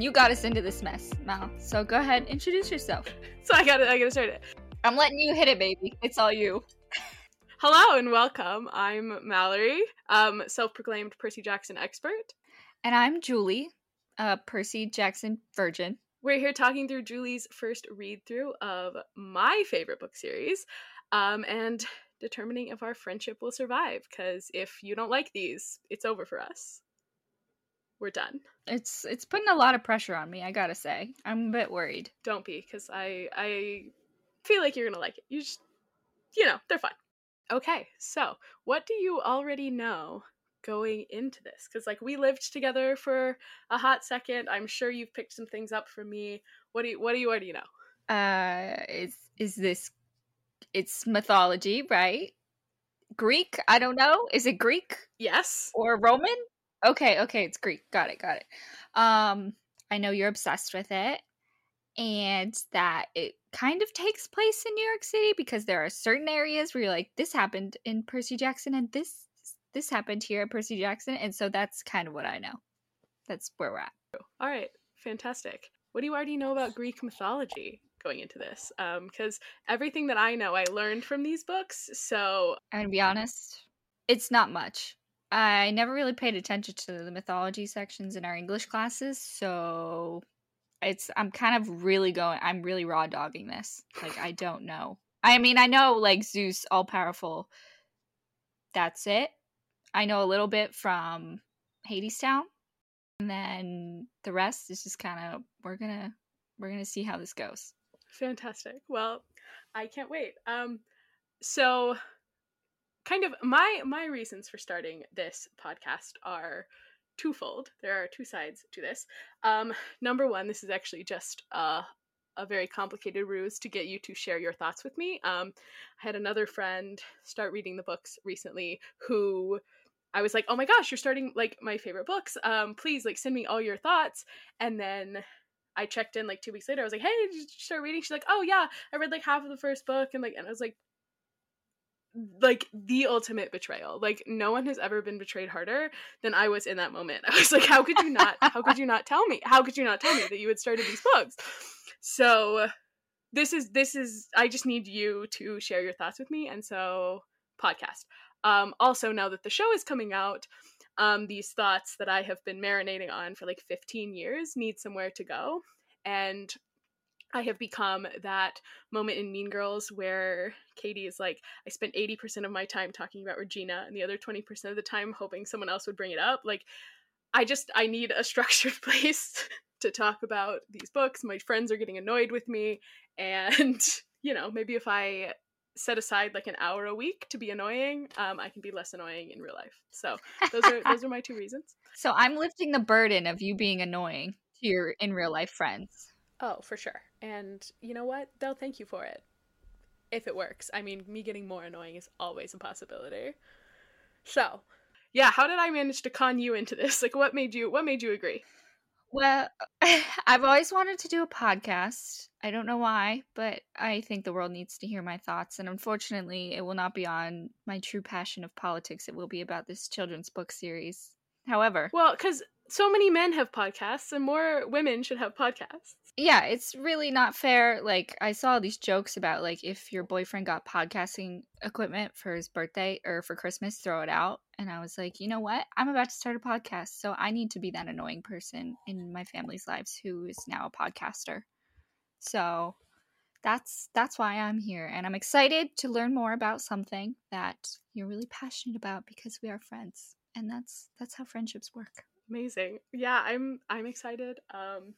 You got us into this mess, Mal. So go ahead, introduce yourself. So I gotta, I gotta start it. I'm letting you hit it, baby. It's all you. Hello and welcome. I'm Mallory, um, self-proclaimed Percy Jackson expert. And I'm Julie, uh, Percy Jackson virgin. We're here talking through Julie's first read-through of my favorite book series, um, and determining if our friendship will survive. Because if you don't like these, it's over for us. We're done. It's it's putting a lot of pressure on me. I gotta say, I'm a bit worried. Don't be, because I I feel like you're gonna like it. You just, you know, they're fun. Okay, so what do you already know going into this? Because, like, we lived together for a hot second. I'm sure you've picked some things up from me. What do you, what do you already know? Uh, is is this? It's mythology, right? Greek? I don't know. Is it Greek Yes. or Roman? Okay, okay, it's Greek. Got it, got it. Um, I know you're obsessed with it, and that it kind of takes place in New York City because there are certain areas where you're like, this happened in Percy Jackson, and this this happened here at Percy Jackson, and so that's kind of what I know. That's where we're at. All right, fantastic. What do you already know about Greek mythology going into this? Um, because everything that I know, I learned from these books. So, I'm gonna be honest, it's not much. I never really paid attention to the mythology sections in our English classes, so it's I'm kind of really going I'm really raw dogging this. Like I don't know. I mean, I know like Zeus all powerful. That's it. I know a little bit from Hadestown. And then the rest is just kind of we're going to we're going to see how this goes. fantastic. Well, I can't wait. Um, so, kind of my my reasons for starting this podcast are twofold. There are two sides to this. Um, number one, this is actually just a, a very complicated ruse to get you to share your thoughts with me. Um, I had another friend start reading the books recently who I was like, oh my gosh, you're starting like my favorite books. Um, please like send me all your thoughts. And then I checked in like two weeks later. I was like, hey, did you start reading? She's like, oh yeah, I read like half of the first book. And like, and I was like, like the ultimate betrayal. Like no one has ever been betrayed harder than I was in that moment. I was like, how could you not? How could you not tell me? How could you not tell me that you had started these books? So this is this is I just need you to share your thoughts with me, and so podcast. Um, also, now that the show is coming out, um, these thoughts that I have been marinating on for like 15 years need somewhere to go, and I have become that moment in Mean Girls where Katie is like, I spent 80% of my time talking about Regina and the other 20% of the time hoping someone else would bring it up. Like, I just, I need a structured place to talk about these books. My friends are getting annoyed with me. And, you know, maybe if I set aside like an hour a week to be annoying, um, I can be less annoying in real life. So those are, those are my two reasons. So I'm lifting the burden of you being annoying to your in real life friends. Oh, for sure. And you know what? They'll thank you for it. If it works. I mean, me getting more annoying is always a possibility. So, yeah, how did I manage to con you into this? Like what made you what made you agree? Well, I've always wanted to do a podcast. I don't know why, but I think the world needs to hear my thoughts. And unfortunately, it will not be on my true passion of politics. It will be about this children's book series. However, Well, cuz so many men have podcasts and more women should have podcasts. Yeah, it's really not fair. Like, I saw these jokes about, like, if your boyfriend got podcasting equipment for his birthday or for Christmas, throw it out. And I was like, you know what? I'm about to start a podcast. So I need to be that annoying person in my family's lives who is now a podcaster. So that's that's why I'm here and I'm excited to learn more about something that you're really passionate about because we are friends. And that's that's how friendships work. Amazing. Yeah, I'm I'm excited. Um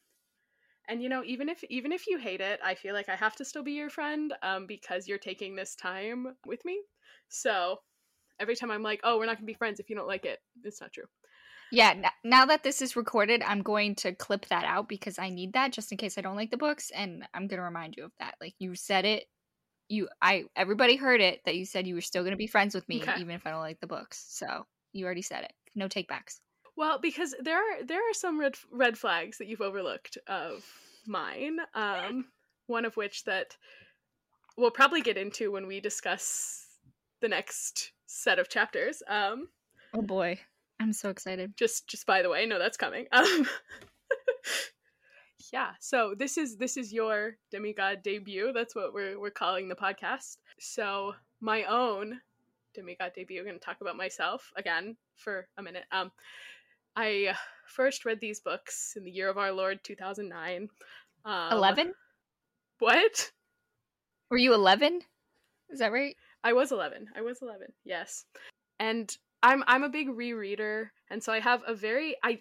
and you know, even if even if you hate it, I feel like I have to still be your friend um because you're taking this time with me. So, every time I'm like, "Oh, we're not going to be friends if you don't like it." It's not true. Yeah, n- now that this is recorded, I'm going to clip that out because I need that just in case I don't like the books and I'm going to remind you of that. Like you said it you I everybody heard it that you said you were still going to be friends with me Okay. even if I don't like the books. So, you already said it. No takebacks. Well, because there are there are some red red flags that you've overlooked of mine. Um, one of which that we'll probably get into when we discuss the next set of chapters. Um, Oh boy. I'm so excited. just just by the way, no, that's coming. Um, yeah so this is this is your demigod debut that's what we're we're calling the podcast so my own demigod debut i'm going to talk about myself again for a minute um i first read these books in the year of our lord 2009 um, 11 what? Were you 11 is that right? I was 11 i was 11 yes. And i'm i'm a big rereader and so i have a very i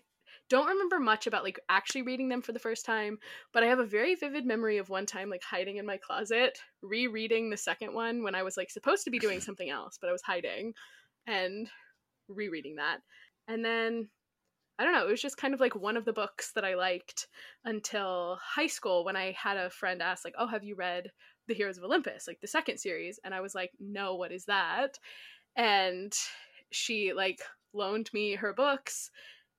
don't remember much about like actually reading them for the first time, but I have a very vivid memory of one time like hiding in my closet, rereading the second one when I was like supposed to be doing something else, but I was hiding and rereading that. And then I don't know, it was just kind of like one of the books that I liked until high school when I had a friend ask like, "Oh, have you read The Heroes of Olympus, like the second series?" And I was like, "No, what is that?" And she like loaned me her books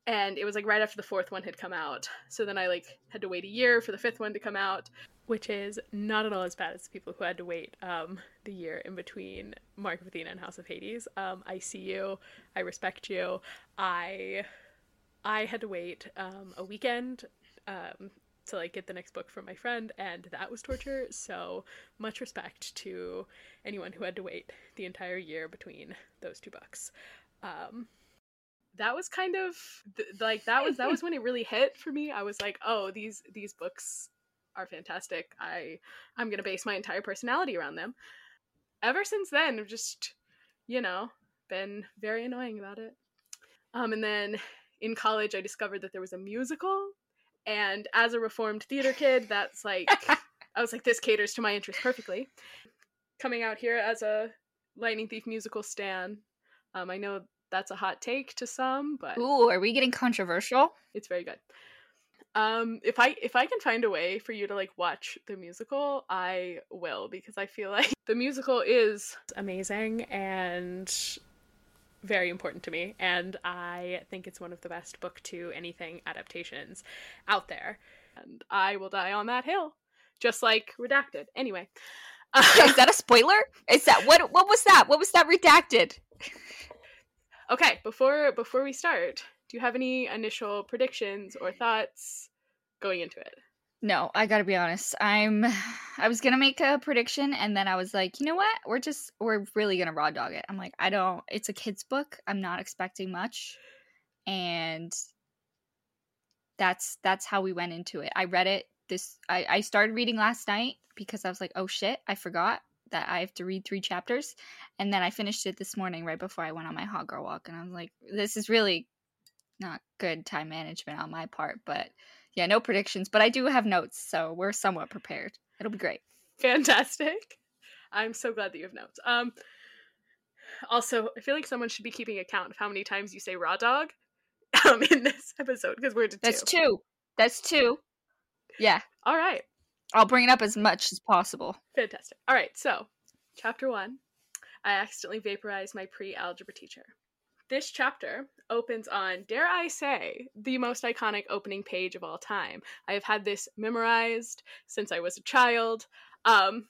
and it was like right after the fourth one had come out so then i like had to wait a year for the fifth one to come out which is not at all as bad as the people who had to wait um, the year in between mark of athena and house of hades um, i see you i respect you i i had to wait um, a weekend um, to like get the next book from my friend and that was torture so much respect to anyone who had to wait the entire year between those two books um, that was kind of th- like that was that was when it really hit for me. I was like, oh, these these books are fantastic. I I'm gonna base my entire personality around them. Ever since then, I've just you know been very annoying about it. Um, and then in college, I discovered that there was a musical, and as a reformed theater kid, that's like I was like, this caters to my interest perfectly. Coming out here as a Lightning Thief musical stan, um, I know that's a hot take to some, but Ooh, are we getting controversial? It's very good. Um, if I if I can find a way for you to like watch the musical, I will because I feel like the musical is amazing and very important to me, and I think it's one of the best book to anything adaptations out there. And I will die on that hill, just like Redacted. Anyway, is that a spoiler? Is that what? What was that? What was that redacted? Okay, before before we start, do you have any initial predictions or thoughts going into it? No, I gotta be honest. I'm I was gonna make a prediction and then I was like, you know what? We're just we're really gonna raw dog it. I'm like, I don't it's a kid's book. I'm not expecting much. And that's that's how we went into it. I read it this I, I started reading last night because I was like, oh shit, I forgot that I have to read three chapters. And then I finished it this morning right before I went on my hot girl walk. And I was like, this is really not good time management on my part. But yeah, no predictions. But I do have notes. So we're somewhat prepared. It'll be great. Fantastic. I'm so glad that you have notes. Um, also, I feel like someone should be keeping account of how many times you say raw dog um, in this episode because we're to That's two. That's two. Yeah. All right. I'll bring it up as much as possible. Fantastic. All right, so chapter one I accidentally vaporized my pre algebra teacher. This chapter opens on, dare I say, the most iconic opening page of all time. I have had this memorized since I was a child. Um,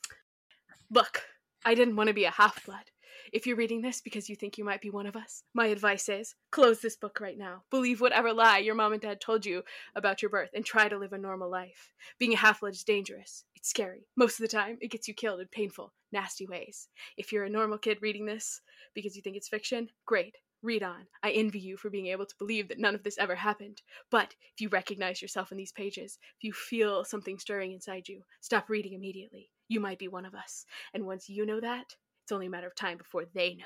look, I didn't want to be a half blood. If you're reading this because you think you might be one of us, my advice is close this book right now. Believe whatever lie your mom and dad told you about your birth and try to live a normal life. Being a half blood is dangerous. It's scary. Most of the time, it gets you killed in painful, nasty ways. If you're a normal kid reading this because you think it's fiction, great. Read on. I envy you for being able to believe that none of this ever happened. But if you recognize yourself in these pages, if you feel something stirring inside you, stop reading immediately. You might be one of us. And once you know that, it's only a matter of time before they know,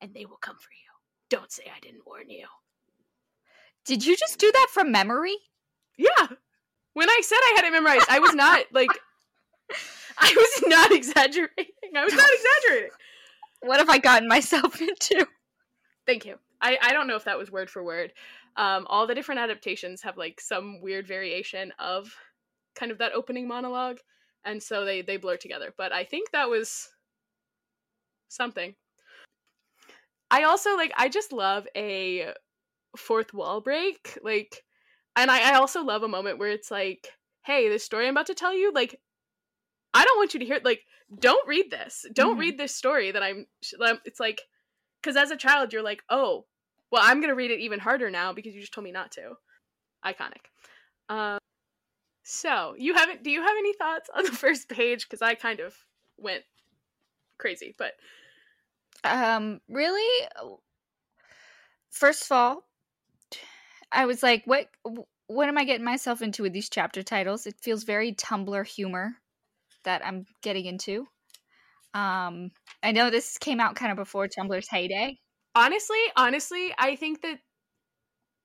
and they will come for you. Don't say I didn't warn you. Did you just do that from memory? Yeah. When I said I had it memorized, I was not like I was not exaggerating. I was not exaggerating. What have I gotten myself into? Thank you. I, I don't know if that was word for word. Um, all the different adaptations have like some weird variation of kind of that opening monologue, and so they they blur together. But I think that was something. I also like I just love a fourth wall break. Like and I, I also love a moment where it's like, hey, this story I'm about to tell you, like I don't want you to hear like don't read this. Don't mm-hmm. read this story that I'm it's like cuz as a child you're like, "Oh, well, I'm to read it even harder now because you just told me not to." Iconic. Um, so you haven't? Do you have any thoughts on the first page? Because I kind of went crazy, but Um, really? First of all, I was like, what what am I getting myself into with these chapter titles? It feels very Tumblr humor that I'm getting into. Um, I know this came out kind of before Tumblr's heyday. honestly, honestly, I think that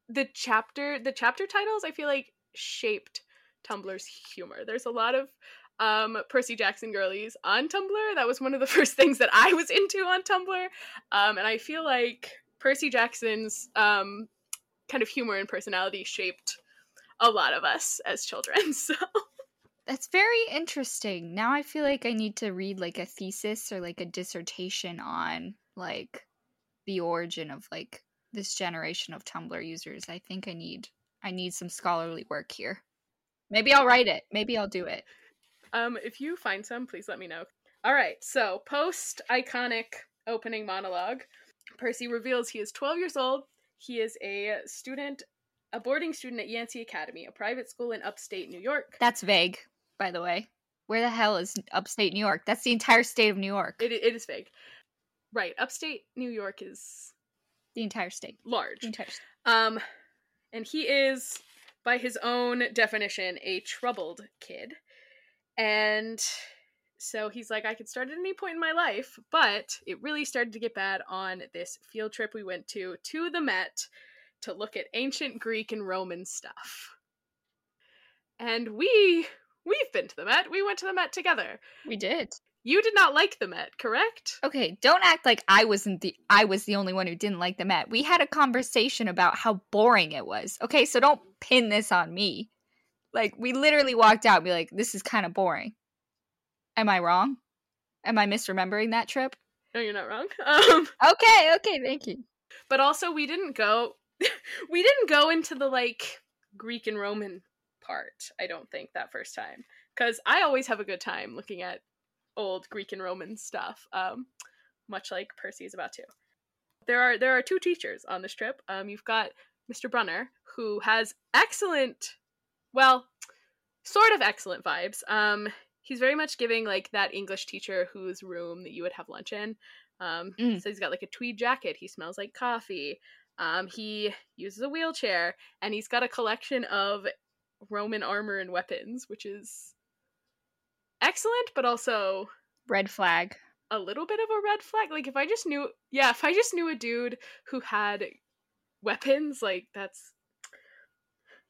the chapter the chapter titles I feel like shaped Tumblr's humor. There's a lot of um Percy Jackson girlies on Tumblr. That was one of the first things that I was into on Tumblr. Um and I feel like Percy Jackson's um kind of humor and personality shaped a lot of us as children. So That's very interesting. Now I feel like I need to read like a thesis or like a dissertation on like the origin of like this generation of Tumblr users. I think I need I need some scholarly work here. Maybe I'll write it. Maybe I'll do it. Um, if you find some, please let me know. All right, so post iconic opening monologue, Percy reveals he is 12 years old. He is a student, a boarding student at Yancey Academy, a private school in upstate New York. That's vague, by the way. Where the hell is upstate New York? That's the entire state of New York. It, it is vague. Right, upstate New York is the entire state. large. The entire state. Um, and he is, by his own definition, a troubled kid. And so he's like, I could start at any point in my life, but it really started to get bad on this field trip we went to to the Met to look at ancient Greek and Roman stuff. And we we've been to the Met. We went to the Met together. We did. You did not like the Met, correct? Okay, don't act like I wasn't the I was the only one who didn't like the Met. We had a conversation about how boring it was. Okay, so don't pin this on me. Like we literally walked out and be like, this is kind of boring. Am I wrong? Am I misremembering that trip? No, you're not wrong. Um, Okay, okay, thank you. but also we didn't go we didn't go into the like greek and roman part i don't think that first time. Because i always have a good time looking at old greek and roman stuff um much like percy is about to. There are there are two teachers on this trip. Um you've got mr brunner who has excellent well sort of excellent vibes. Um he's very much giving like that english teacher whose room that you would have lunch in. Um Mm. so he's got like a tweed jacket. He smells like coffee. Um, he uses a wheelchair, and he's got a collection of Roman armor and weapons, which is excellent, but also Red flag. a little bit of a red flag. Like if I just knew, yeah, if I just knew a dude who had weapons, like that's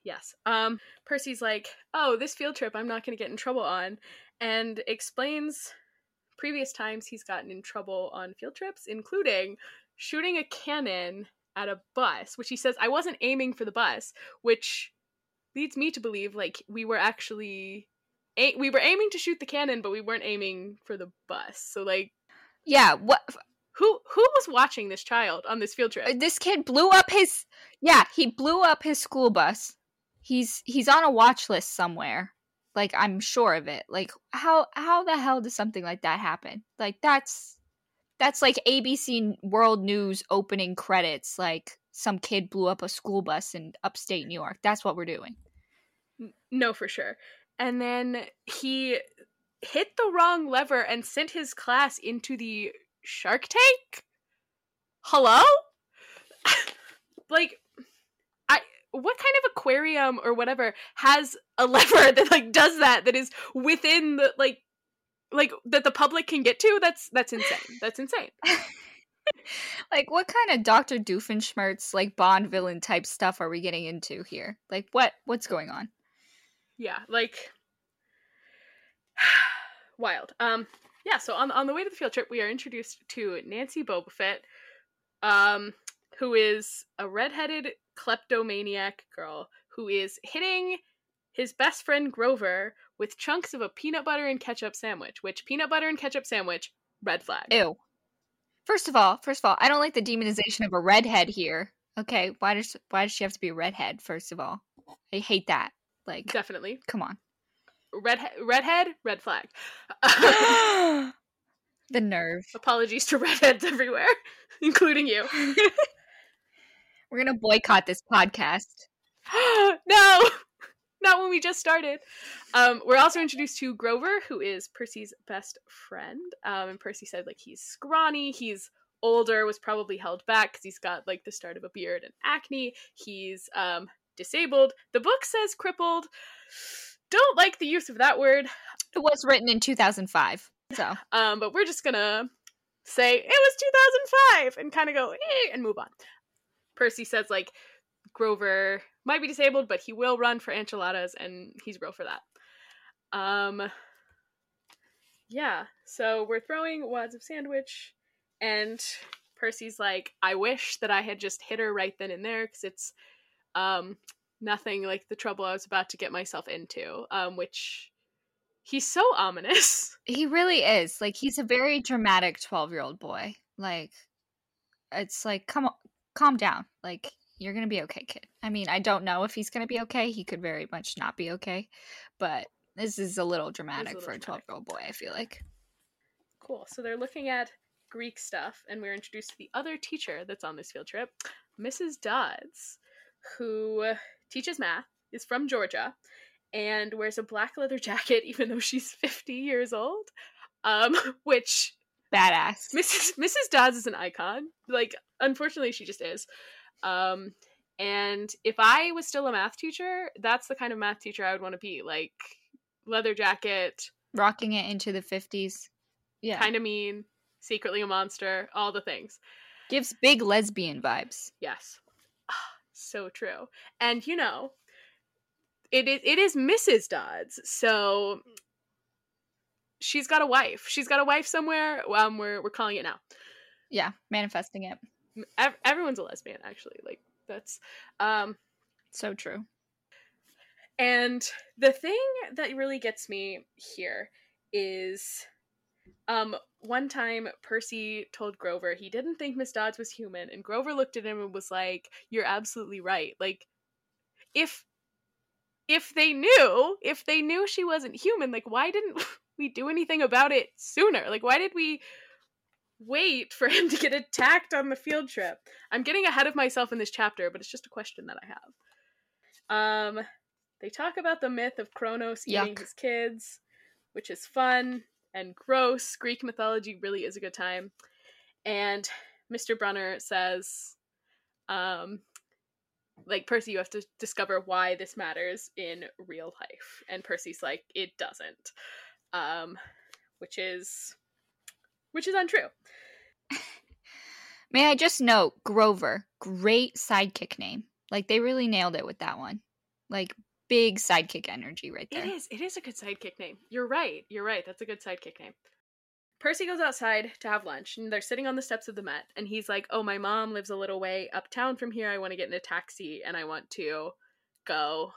yes. Um, Percy's like, oh, this field trip I'm not going to get in trouble on, and explains previous times he's gotten in trouble on field trips, including shooting a cannon at a bus, which he says I wasn't aiming for the bus, which leads me to believe like we were actually a- we were aiming to shoot the cannon, but we weren't aiming for the bus. So like Yeah, what who who was watching this child on this field trip? Uh, this kid blew up his Yeah, he blew up his school bus. He's he's on a watch list somewhere. Like I'm sure of it. Like how how the hell does something like that happen? Like that's that's like ABC World News opening credits like some kid blew up a school bus in upstate New York. That's what we're doing. No, for sure. And then he hit the wrong lever and sent his class into the Shark Tank. Hello? like I what kind of aquarium or whatever has a lever that like does that that is within the like like that the public can get to? That's that's insane. That's insane. like what kind of Dr. Doofenshmirtz like Bond villain type stuff are we getting into here? Like what what's going on? yeah like wild um yeah so on, on the way to the field trip we are introduced to nancy bobofit um who is a redheaded kleptomaniac girl who is hitting his best friend grover with chunks of a peanut butter and ketchup sandwich which peanut butter and ketchup sandwich red flag Ew. First of all, first of all, I don't like the demonization of a redhead here. Okay, why does why does she have to be a redhead? First of all, I hate that. Like, definitely come on. redhead redhead red flag the nerve. apologies to redheads everywhere including you We're gonna boycott this podcast. no, no, when we just started. Um, we're also introduced to Grover, who is Percy's best friend. Um, and Percy said like he's scrawny, he's older, was probably held back because he's got like the start of a beard and acne. He's um, disabled. The book says crippled. Don't like the use of that word. It was written in 2005. So, um, but we're just gonna say it was 2005 and kind of go eh, and move on. Percy says like Grover might be disabled, but he will run for enchiladas, and he's real for that. Um, yeah. So we're throwing wads of sandwich, and Percy's like, "I wish that I had just hit her right then and there, because it's um nothing like the trouble I was about to get myself into." Um, which he's so ominous. He really is. Like he's a very dramatic 12-year-old boy. Like it's like come on, calm down. Like you're going to be okay, kid. I mean, I don't know if he's going to be okay. He could very much not be okay. But this is a little dramatic a little for a 12-year-old boy, I feel like. Cool. So they're looking at Greek stuff and we're introduced to the other teacher that's on this field trip, Mrs. Dodds, who teaches math, is from Georgia, and wears a black leather jacket even though she's 50 years old um which badass mrs mrs dodds is an icon like unfortunately she just is um and if i was still a math teacher that's the kind of math teacher i would want to be like leather jacket rocking it into the 50s yeah kind of mean secretly a monster all the things gives big lesbian vibes yes so true and you know it is it is Mrs. Dodds. So she's got a wife. She's got a wife somewhere. Um, we're we're calling it now. Yeah, manifesting it. Ev- everyone's a lesbian, actually. Like that's um, so true. And the thing that really gets me here is um one time Percy told Grover he didn't think Miss Dodds was human and Grover looked at him and was like you're absolutely right like if if they knew, if they knew she wasn't human, like why didn't we do anything about it sooner? Like why did we wait for him to get attacked on the field trip? I'm getting ahead of myself in this chapter, but it's just a question that I have. Um they talk about the myth of Kronos eating Yuck. his kids, which is fun and gross. Greek mythology really is a good time. And Mr. Brunner says um like Percy, you have to discover why this matters in real life. And Percy's like, it doesn't. Um, which is which is untrue. May I just note, Grover, great sidekick name. Like they really nailed it with that one. Like big sidekick energy right there. It is. It is a good sidekick name. You're right. You're right. That's a good sidekick name. Percy goes outside to have lunch, and they're sitting on the steps of the Met, and he's like, "Oh, my mom lives a little way uptown from here. I want to get in a taxi, and I want to go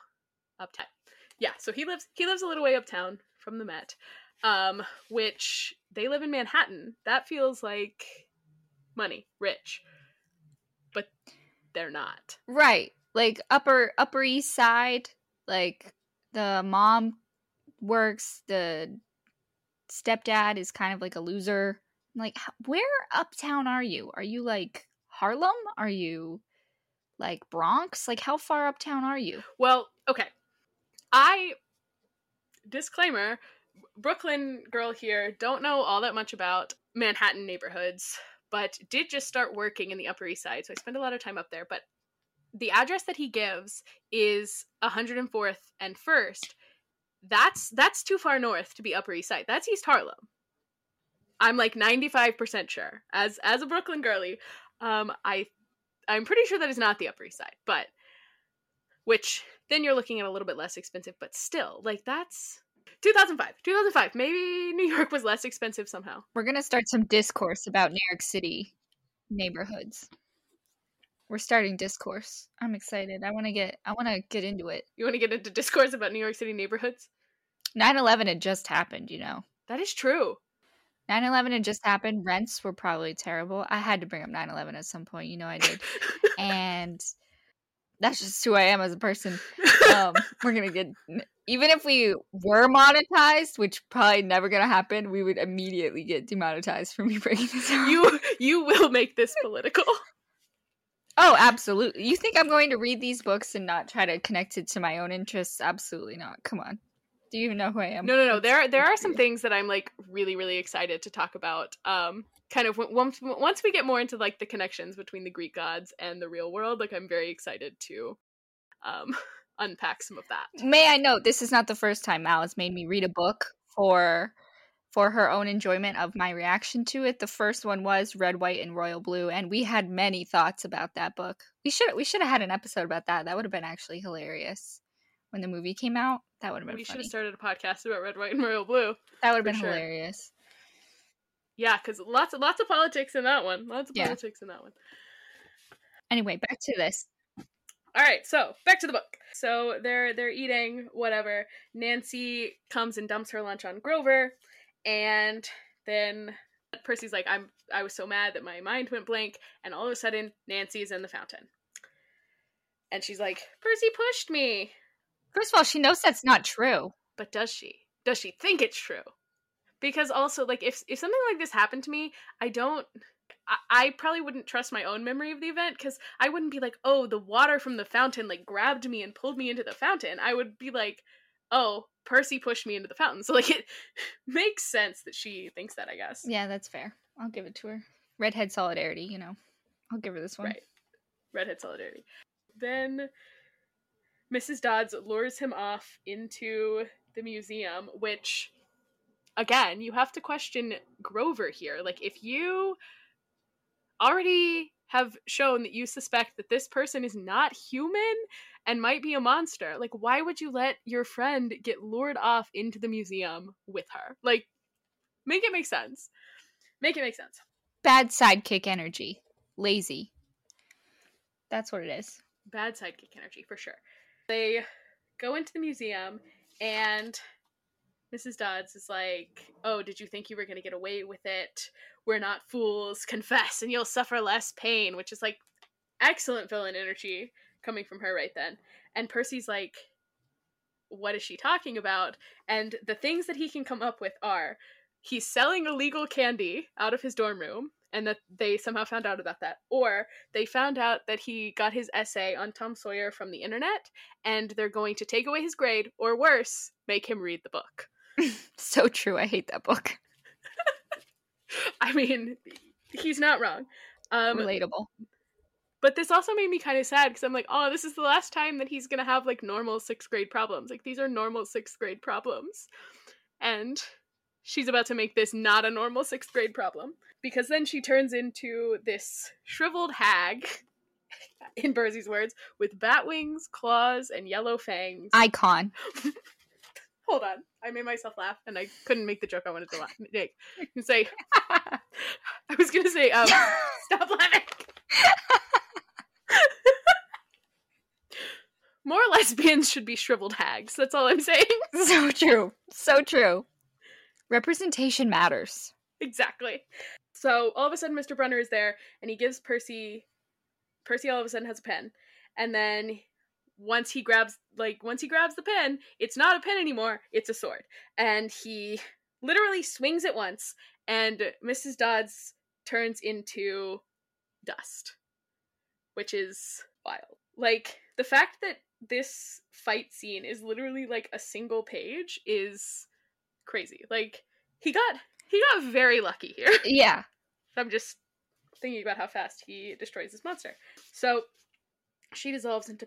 uptown." Yeah, so he lives he lives a little way uptown from the Met, um, which they live in Manhattan. That feels like money, rich, but they're not. Right, like upper Upper East Side, like the mom works the stepdad is kind of like a loser. I'm like, where uptown are you? Are you like Harlem? Are you like Bronx? Like, how far uptown are you? Well, okay. I, disclaimer, Brooklyn girl here, don't know all that much about Manhattan neighborhoods, but did just start working in the Upper East Side, so I spend a lot of time up there. But the address that he gives is 104th and 1st, that's that's too far north to be Upper East Side. That's East Harlem. I'm like 95% sure. As as a Brooklyn girly, um I I'm pretty sure that is not the Upper East Side, but which then you're looking at a little bit less expensive, but still, like that's 2005. 2005. Maybe New York was less expensive somehow. We're going to start some discourse about New York City neighborhoods. We're starting discourse. I'm excited. I want to get I want to get into it. You want to get into discourse about New York City neighborhoods? 9/11 had just happened, you know. That is true. 9/11 had just happened. Rents were probably terrible. I had to bring up 9/11 at some point, you know I did. and that's just who I am as a person. Um, we're gonna get even if we were monetized, which probably never gonna happen, we would immediately get demonetized for me breaking this You you will make this political. Oh, absolutely. You think I'm going to read these books and not try to connect it to my own interests? Absolutely not. Come on. Do you even know who I am? No, no, no. There, there are some things that I'm like really, really excited to talk about. Um, kind of once once we get more into like the connections between the Greek gods and the real world, like I'm very excited to um unpack some of that. May I note this is not the first time Mal has made me read a book for for her own enjoyment of my reaction to it. The first one was Red, White, and Royal Blue, and we had many thoughts about that book. We should we should have had an episode about that. That would have been actually hilarious when the movie came out. That would have been. We funny. should have started a podcast about Red, White, and Royal Blue. That would have been sure. hilarious. Yeah, because lots of lots of politics in that one. Lots of Yeah. politics in that one. Anyway, back to this. All right, so back to the book. So they're they're eating whatever. Nancy comes and dumps her lunch on Grover, and then Percy's like, "I'm I was so mad that my mind went blank," and all of a sudden Nancy's in the fountain, and she's like, "Percy pushed me," First of all, she knows that's not true. but does she? Does she think it's true? Because also, like, if if something like this happened to me, I don't. I, I probably wouldn't trust my own memory of the event because I wouldn't be like, oh, the water from the fountain like grabbed me and pulled me into the fountain. I would be like, oh, Percy pushed me into the fountain. So like, it makes sense that she thinks that. I guess. Yeah, that's fair. I'll give it to her. Redhead solidarity, you know. I'll give her this one. Right. Redhead solidarity. Then Mrs. Dodds lures him off into the museum, which again, you have to question Grover here. Like if you already have shown that you suspect that this person is not human and might be a monster, like why would you let your friend get lured off into the museum with her? Like make it make sense. Make it make sense. Bad sidekick energy. Lazy. That's what it is. bad sidekick energy for sure. They go into the museum and Mrs. Dodds is like, "Oh, did you think you were going to get away with it? We're not fools. Confess and you'll suffer less pain," which is like excellent villain energy coming from her right then. And Percy's like, "What is she talking about?" And the things that he can come up with are he's selling illegal candy out of his dorm room and that they somehow found out about that or they found out that he got his essay on Tom Sawyer from the internet and they're going to take away his grade or worse, make him read the book. So true. I hate that book. I mean, he's not wrong. Um Relatable. but this also made me kind of sad because I'm like, "Oh, this is the last time that he's going to have like normal 6th grade problems. Like these are normal 6th grade problems." And she's about to make this not a normal 6th grade problem because then she turns into this shriveled hag in Percy's words with bat wings, claws, and yellow fangs. Icon. Hold on. I made myself laugh and I couldn't make the joke I wanted to laugh. make. And say I was gonna say, um, stop laughing. More lesbians should be shriveled hags. That's all I'm saying. so true. So true. Representation matters. exactly. So all of a sudden, Mr. Brunner is there, and he gives Percy. Percy all of a sudden has a pen, and then once he grabs, like once he grabs the pen, it's not a pen anymore; it's a sword, and he literally swings it once, and Mrs. Dodds turns into dust, which is wild. Like the fact that this fight scene is literally like a single page is crazy. Like he got he got very lucky here. Yeah. I'm just thinking about how fast he destroys this monster. So she dissolves into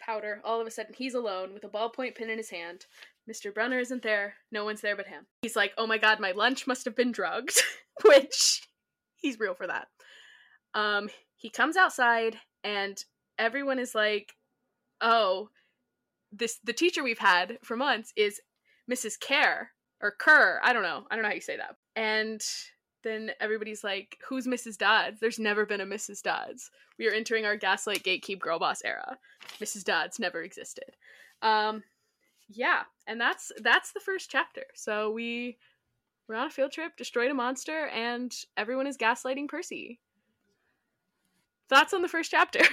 powder. All of a sudden, he's alone with a ballpoint pen in his hand. Mr. Brunner isn't there. No one's there but him. He's like, oh my god, my lunch must have been drugged, which he's real for that. Um, he comes outside and everyone is like, oh, this the teacher we've had for months is Mrs. Kerr or Kerr. I don't know. I don't know how you say that. And then everybody's like, "Who's Mrs. Dodds?" There's never been a Mrs. Dodds. We are entering our gaslight gatekeep girl boss era. Mrs. Dodds never existed. Um, yeah, and that's that's the first chapter. So we we're on a field trip, destroyed a monster, and everyone is gaslighting Percy. Thoughts on the first chapter?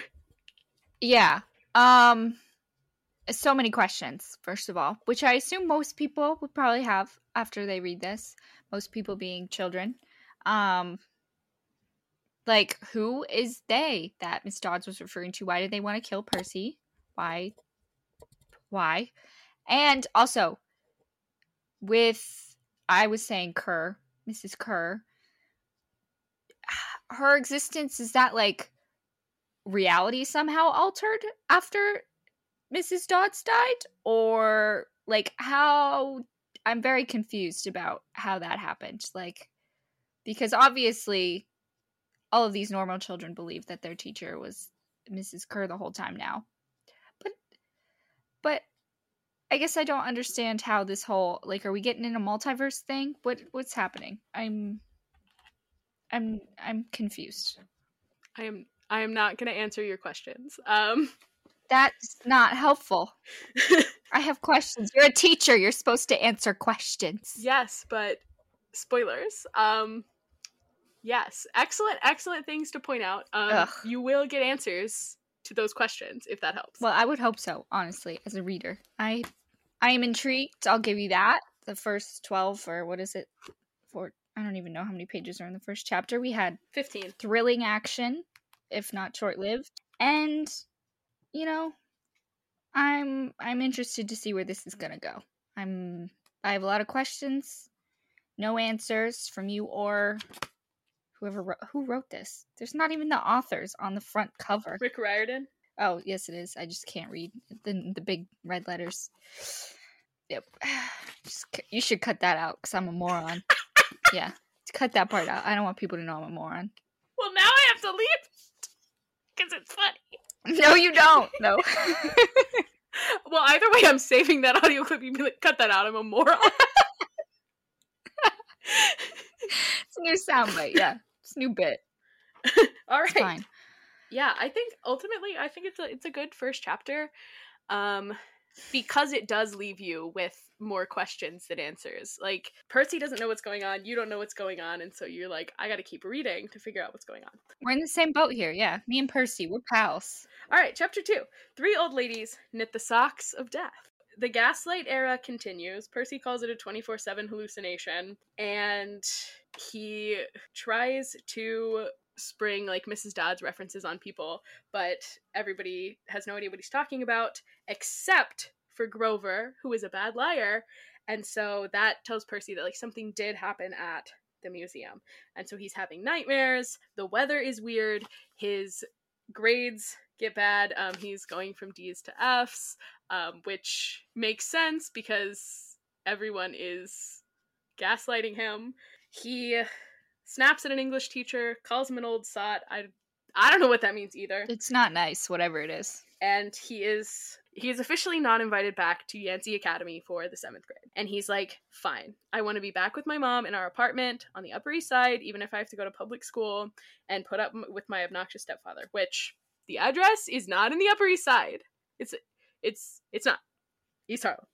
Yeah. Um so many questions, first of all, which I assume most people would probably have after they read this. Most people being children. Um Like, who is they that Miss Dodds was referring to? Why did they want to kill Percy? Why? Why? And also, with I was saying Kerr, Mrs. Kerr, her existence is that like reality somehow altered after Mrs. Dodds died? Or like how I'm very confused about how that happened. Like because obviously all of these normal children believe that their teacher was Mrs. Kerr the whole time now. But but I guess I don't understand how this whole like are we getting in a multiverse thing? What what's happening? I'm I'm I'm confused. I am I am not going to answer your questions. Um That's not helpful. I have questions. You're a teacher. You're supposed to answer questions. yes, but spoilers. Um yes, excellent excellent things to point out. Um you will get answers to those questions if that helps. Well, I would hope so, honestly, as a reader. I I am intrigued. I'll give you that. The first 12 or what is it? For I don't even know how many pages are in the first chapter. We had 15. thrilling action, if not short-lived. And you know, I'm I'm interested to see where this is going to go. I'm I have a lot of questions, no answers from you or whoever wrote, who wrote this. There's not even the authors on the front cover. Rick Riordan. Oh, yes, it is. I just can't read the the big red letters. Yep. Just, you should cut that out because I'm a moron. yeah, cut that part out. I don't want people to know I'm a moron. Well, now I have to leave because it's funny. No, you don't. No. Well, either way, I'm saving that audio clip. You be like, cut that out. I'm a moron. it's a new soundbite. Yeah, it's new bit. All It's fine. Yeah, I think ultimately, I think it's a it's a good first chapter, um, because it does leave you with more questions than answers. Like Percy doesn't know what's going on. You don't know what's going on, and so you're like, I got to keep reading to figure out what's going on. We're in the same boat here. Yeah, me and Percy, we're pals. All right, chapter two. Three old ladies knit the socks of death. The gaslight era continues. Percy calls it a 24 7 hallucination, and he tries to spring like Mrs. Dodds references on people, but everybody has no idea what he's talking about, except for Grover, who is a bad liar. And so that tells Percy that like something did happen at the museum. And so he's having nightmares. The weather is weird. His grades get bad. Um, he's going from D's to F's, um, which makes sense because everyone is gaslighting him. He snaps at an English teacher, calls him an old sot. I I don't know what that means either. It's not nice, whatever it is. And he is he is officially not invited back to Yancey Academy for the seventh grade. And he's like, fine, I want to be back with my mom in our apartment on the Upper East Side, even if I have to go to public school and put up with my obnoxious stepfather. Which the address is not in the Upper East Side. It's it's it's not East Harlem.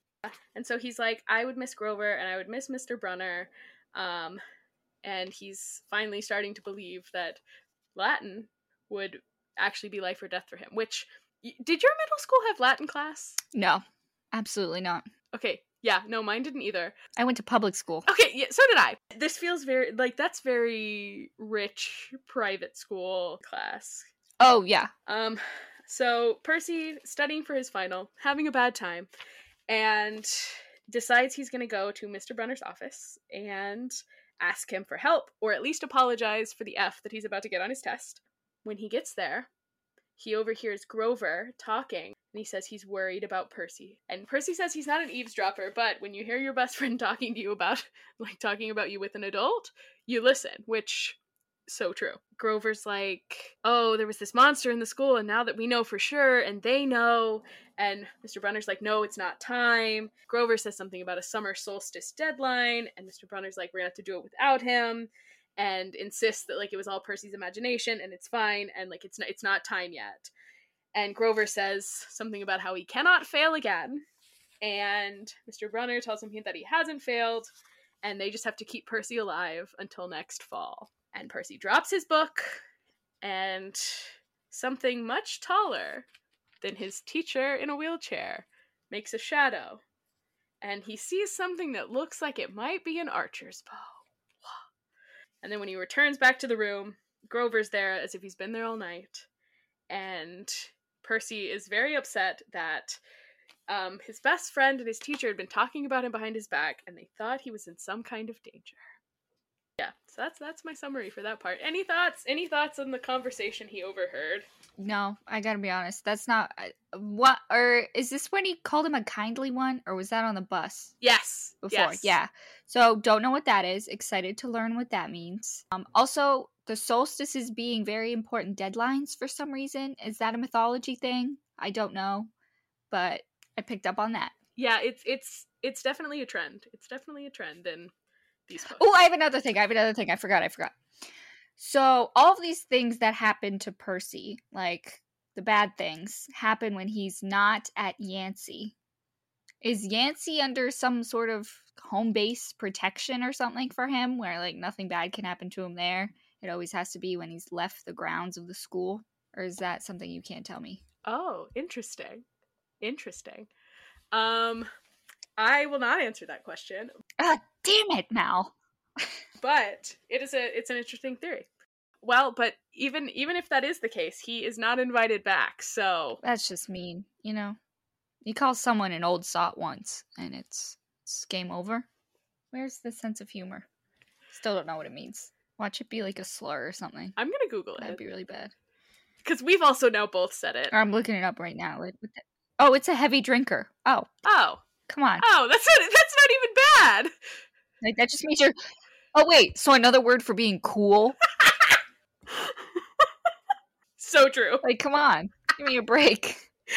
And so he's like, I would miss Grover and I would miss Mr. Brunner. Um, and he's finally starting to believe that Latin would actually be life or death for him. Which did your middle school have Latin class? No, absolutely not. Okay, yeah, no, mine didn't either. I went to public school. Okay, yeah, so did I. This feels very like that's very rich private school class. Oh, yeah. Um, so Percy studying for his final, having a bad time, and decides he's going to go to Mr. Brunner's office and ask him for help, or at least apologize for the F that he's about to get on his test. When he gets there, he overhears Grover talking, and he says he's worried about Percy. And Percy says he's not an eavesdropper, but when you hear your best friend talking to you about, like, talking about you with an adult, you listen, which so true. Grover's like, "Oh, there was this monster in the school, and now that we know for sure, and they know." And Mr. Brunner's like, "No, it's not time." Grover says something about a summer solstice deadline, and Mr. Brunner's like, "We're gonna have to do it without him," and insists that like it was all Percy's imagination, and it's fine, and like it's not, it's not time yet. And Grover says something about how he cannot fail again, and Mr. Brunner tells him that he hasn't failed, and they just have to keep Percy alive until next fall. And Percy drops his book, and something much taller than his teacher in a wheelchair makes a shadow. And he sees something that looks like it might be an archer's bow. And then when he returns back to the room, Grover's there as if he's been there all night, and Percy is very upset that um, his best friend and his teacher had been talking about him behind his back, and they thought he was in some kind of danger. Yeah, so that's that's my summary for that part. Any thoughts? Any thoughts on the conversation he overheard? No, I gotta be honest. That's not what. Or is this when he called him a kindly one, or was that on the bus Yes. before? yes. Yeah. So don't know what that is. Excited to learn what that means. Um. Also, the solstice is being very important deadlines for some reason. Is that a mythology thing? I don't know, but I picked up on that. Yeah, it's it's it's definitely a trend. It's definitely a trend in these. Oh, I have another thing. I have another thing. I forgot. I forgot. So all of these things that happen to Percy, like the bad things, happen when he's not at Yancey. Is Yancey under some sort of home base protection or something for him, where like nothing bad can happen to him there? It always has to be when he's left the grounds of the school, or is that something you can't tell me? Oh, interesting. Interesting. Um I will not answer that question, Ah, damn it, Mal. but it is a it's an interesting theory. Well, but even even if that is the case, he is not invited back. So, That's just mean, you know. You call someone an old sot once, and it's it's game over. Where's the sense of humor? Still don't know what it means. Watch it be like a slur or something. I'm going to google it. That'd be really bad. cuz we've also now both said it. I'm looking it up right now. Like, oh, it's a heavy drinker. Oh, Oh. Come on. Oh, that's not that's not even bad. Like that just means you're. Oh wait, so another word for being cool? So true. Like, come on, give me a break.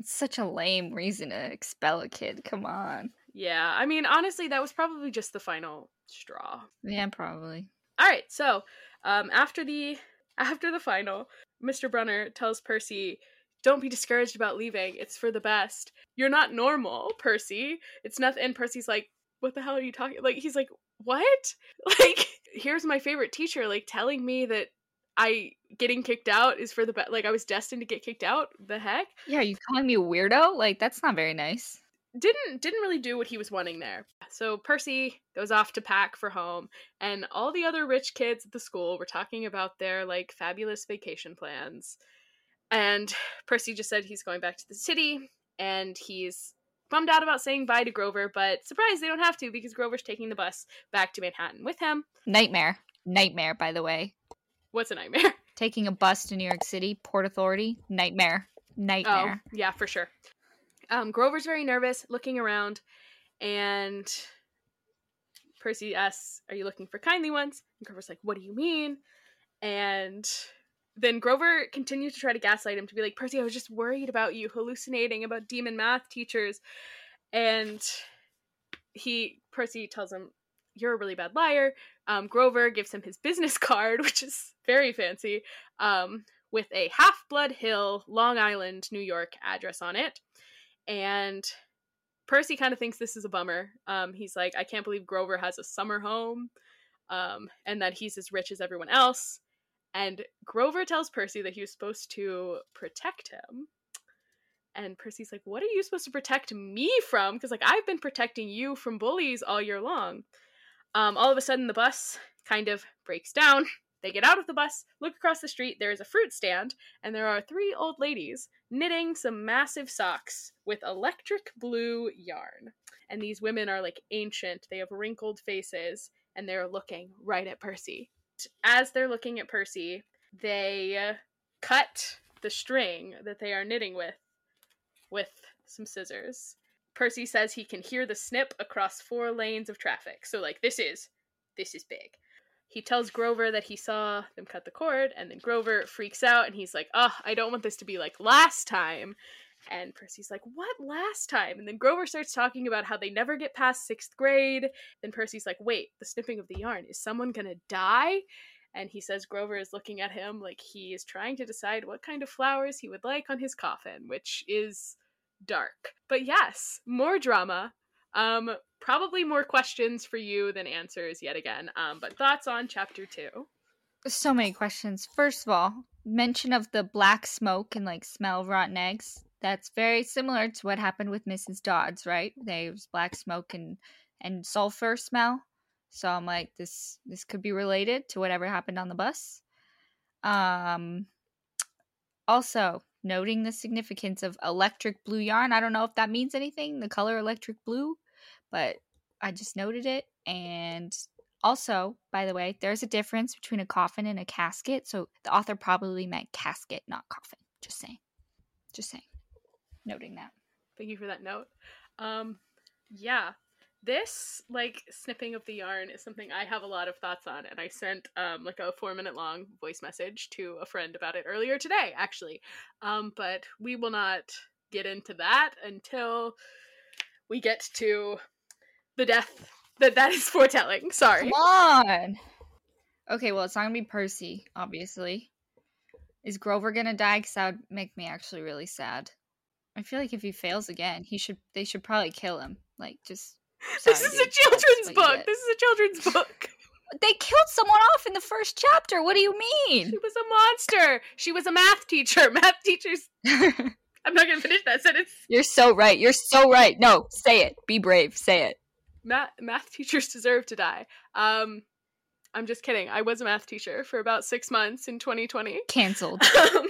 It's such a lame reason to expel a kid. Come on. Yeah, I mean, honestly, that was probably just the final straw. Yeah, probably. All right, so um, after the after the final, Mr. Brunner tells Percy, "Don't be discouraged about leaving. It's for the best. You're not normal, Percy. It's nothing." And Percy's like, "What the hell are you talking?" Like he's like, "What? Like here's my favorite teacher, like telling me that I getting kicked out is for the best. Like I was destined to get kicked out. The heck." Yeah, you calling me a weirdo? Like that's not very nice. didn't didn't really do what he was wanting there. So Percy goes off to pack for home, and all the other rich kids at the school were talking about their like fabulous vacation plans. And Percy just said he's going back to the city, and he's bummed out about saying bye to Grover, but surprised they don't have to because Grover's taking the bus back to Manhattan with him. Nightmare. Nightmare, by the way. What's a nightmare? Taking a bus to New York City, Port Authority, nightmare. Nightmare. Oh, yeah, for sure. Um, Grover's very nervous, looking around, and Percy asks, Are you looking for kindly ones? And Grover's like, What do you mean? And then Grover continues to try to gaslight him to be like, Percy, I was just worried about you hallucinating about demon math teachers. And he, Percy tells him, You're a really bad liar. Um, Grover gives him his business card, which is very fancy, um, with a Half Blood Hill, Long Island, New York address on it. And Percy kind of thinks this is a bummer. Um, he's like, I can't believe Grover has a summer home um, and that he's as rich as everyone else. And Grover tells Percy that he was supposed to protect him. And Percy's like, What are you supposed to protect me from? Because, like, I've been protecting you from bullies all year long. Um, all of a sudden, the bus kind of breaks down. They get out of the bus, look across the street. There is a fruit stand, and there are three old ladies knitting some massive socks with electric blue yarn. And these women are like ancient, they have wrinkled faces, and they're looking right at Percy. As they're looking at Percy, they cut the string that they are knitting with with some scissors. Percy says he can hear the snip across four lanes of traffic. So like this is this is big. He tells Grover that he saw them cut the cord, and then Grover freaks out and he's like, Oh, I don't want this to be like last time. And Percy's like, What last time? And then Grover starts talking about how they never get past sixth grade. Then Percy's like, Wait, the snipping of the yarn, is someone gonna die? And he says Grover is looking at him like he is trying to decide what kind of flowers he would like on his coffin, which is dark. But yes, more drama. Um, probably more questions for you than answers yet again. Um, but thoughts on chapter two? So many questions. First of all, mention of the black smoke and like smell rotten eggs. That's very similar to what happened with Mrs. Dodds, right? There was black smoke and and sulfur smell. So I'm like, this this could be related to whatever happened on the bus. Um, also noting the significance of electric blue yarn. I don't know if that means anything, the color electric blue, but I just noted it. And also, by the way, there's a difference between a coffin and a casket. So the author probably meant casket, not coffin. Just saying. Just saying. Noting that. Thank you for that note. Um, yeah, this like snipping of the yarn is something I have a lot of thoughts on, and I sent um like a four minute long voice message to a friend about it earlier today, actually. Um, but we will not get into that until we get to the death that that is foretelling. Sorry. Come on. Okay, well, it's not gonna be Percy, obviously. Is Grover gonna die? Because that would make me actually really sad. I feel like if he fails again, he should. They should probably kill him. Like, just. this is dude, a children's book. This is a children's book. They killed someone off in the first chapter. What do you mean? She was a monster. She was a math teacher. Math teachers. I'm not gonna finish that sentence. You're so right. You're so right. No, say it. Be brave. Say it. Math math teachers deserve to die. Um, I'm just kidding. I was a math teacher for about six months in 2020. Cancelled. Um,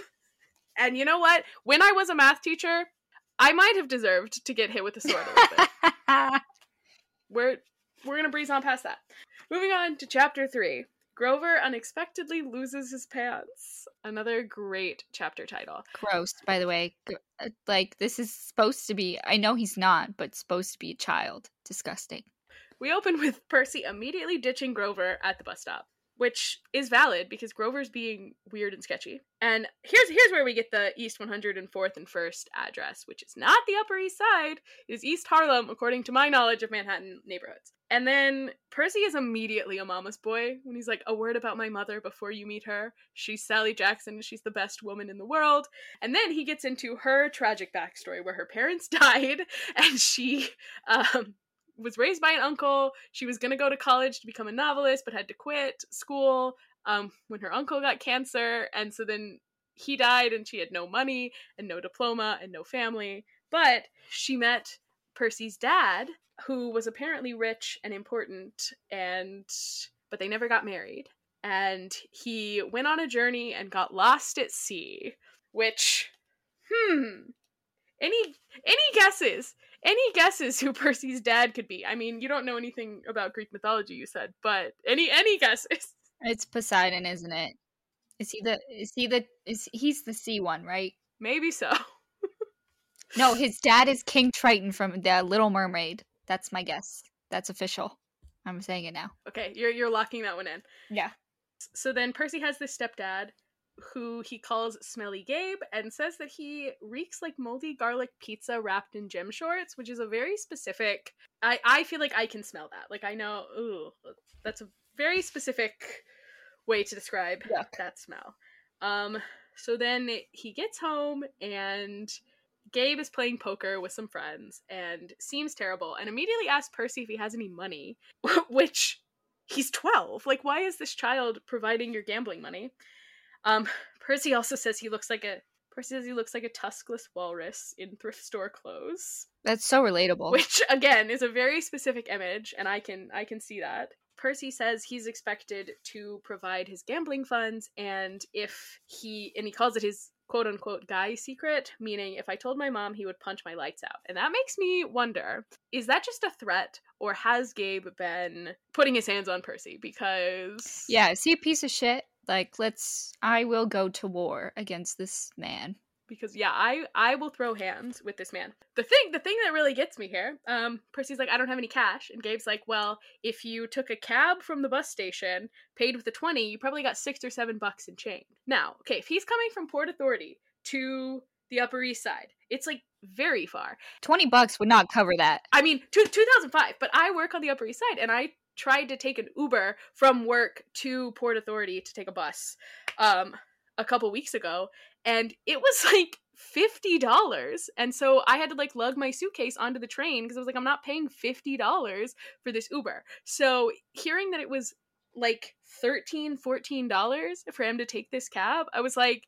and you know what? When I was a math teacher, I might have deserved to get hit with a sword a little bit. we're we're gonna breeze on past that. Moving on to chapter three. Grover unexpectedly loses his pants. Another great chapter title. Gross, by the way. Uh, Like, this is supposed to be. I know he's not, but supposed to be a child. Disgusting. We open with Percy immediately ditching Grover at the bus stop, which is valid because Grover's being weird and sketchy. And here's here's where we get the East 104th and 1st address, which is not the Upper East Side, it is East Harlem, according to my knowledge of Manhattan neighborhoods. And then Percy is immediately a mama's boy when he's like, A word about my mother before you meet her. She's Sally Jackson, she's the best woman in the world. And then he gets into her tragic backstory where her parents died and she um, was raised by an uncle. She was going to go to college to become a novelist, but had to quit school um, when her uncle got cancer. And so then he died, and she had no money and no diploma and no family. But she met Percy's dad, who was apparently rich and important, and but they never got married. And he went on a journey and got lost at sea, which, hmm, any any guesses? Any guesses who Percy's dad could be? I mean, you don't know anything about Greek mythology, you said, but any any guesses? It's Poseidon, isn't it? Is he the? Is he the? Is he's the sea one, right? Maybe so. No, his dad is King Triton from the Little Mermaid. That's my guess. That's official. I'm saying it now. Okay, you're you're locking that one in. Yeah. So then Percy has this stepdad who he calls Smelly Gabe and says that he reeks like moldy garlic pizza wrapped in gym shorts, which is a very specific I I feel like I can smell that. Like I know, ooh, that's a very specific way to describe Yuck. that smell. Um so then he gets home and Gabe is playing poker with some friends and seems terrible and immediately asks Percy if he has any money, which he's 12. Like, why is this child providing your gambling money? Um, Percy also says he looks like a Percy says he looks like a tuskless walrus in thrift store clothes, That's so relatable. which again is a very specific image, and I can I can see that. Percy says he's expected to provide his gambling funds, and if he and he calls it his quote unquote guy secret, meaning if I told my mom, he would punch my lights out. And that makes me wonder is that just a threat, or has Gabe been putting his hands on Percy? Because. yeah, is he a piece of shit? Like, let's. I will go to war against this man. because yeah i i will throw hands with this man the thing the thing that really gets me here um percy's like i don't have any cash and gabe's like well if you took a cab from the bus station paid with a 20 you probably got six or seven bucks in change now okay if he's coming from port authority to the upper east side it's like very far Twenty bucks would not cover that. I mean, two, 2005, but I work on the Upper East Side and I tried to take an Uber from work to Port Authority to take a bus um, a couple weeks ago and it was like $50. And so I had to like lug my suitcase onto the train because I was like, I'm not paying $50 for this Uber. So hearing that it was like $13, $14 for him to take this cab, I was like,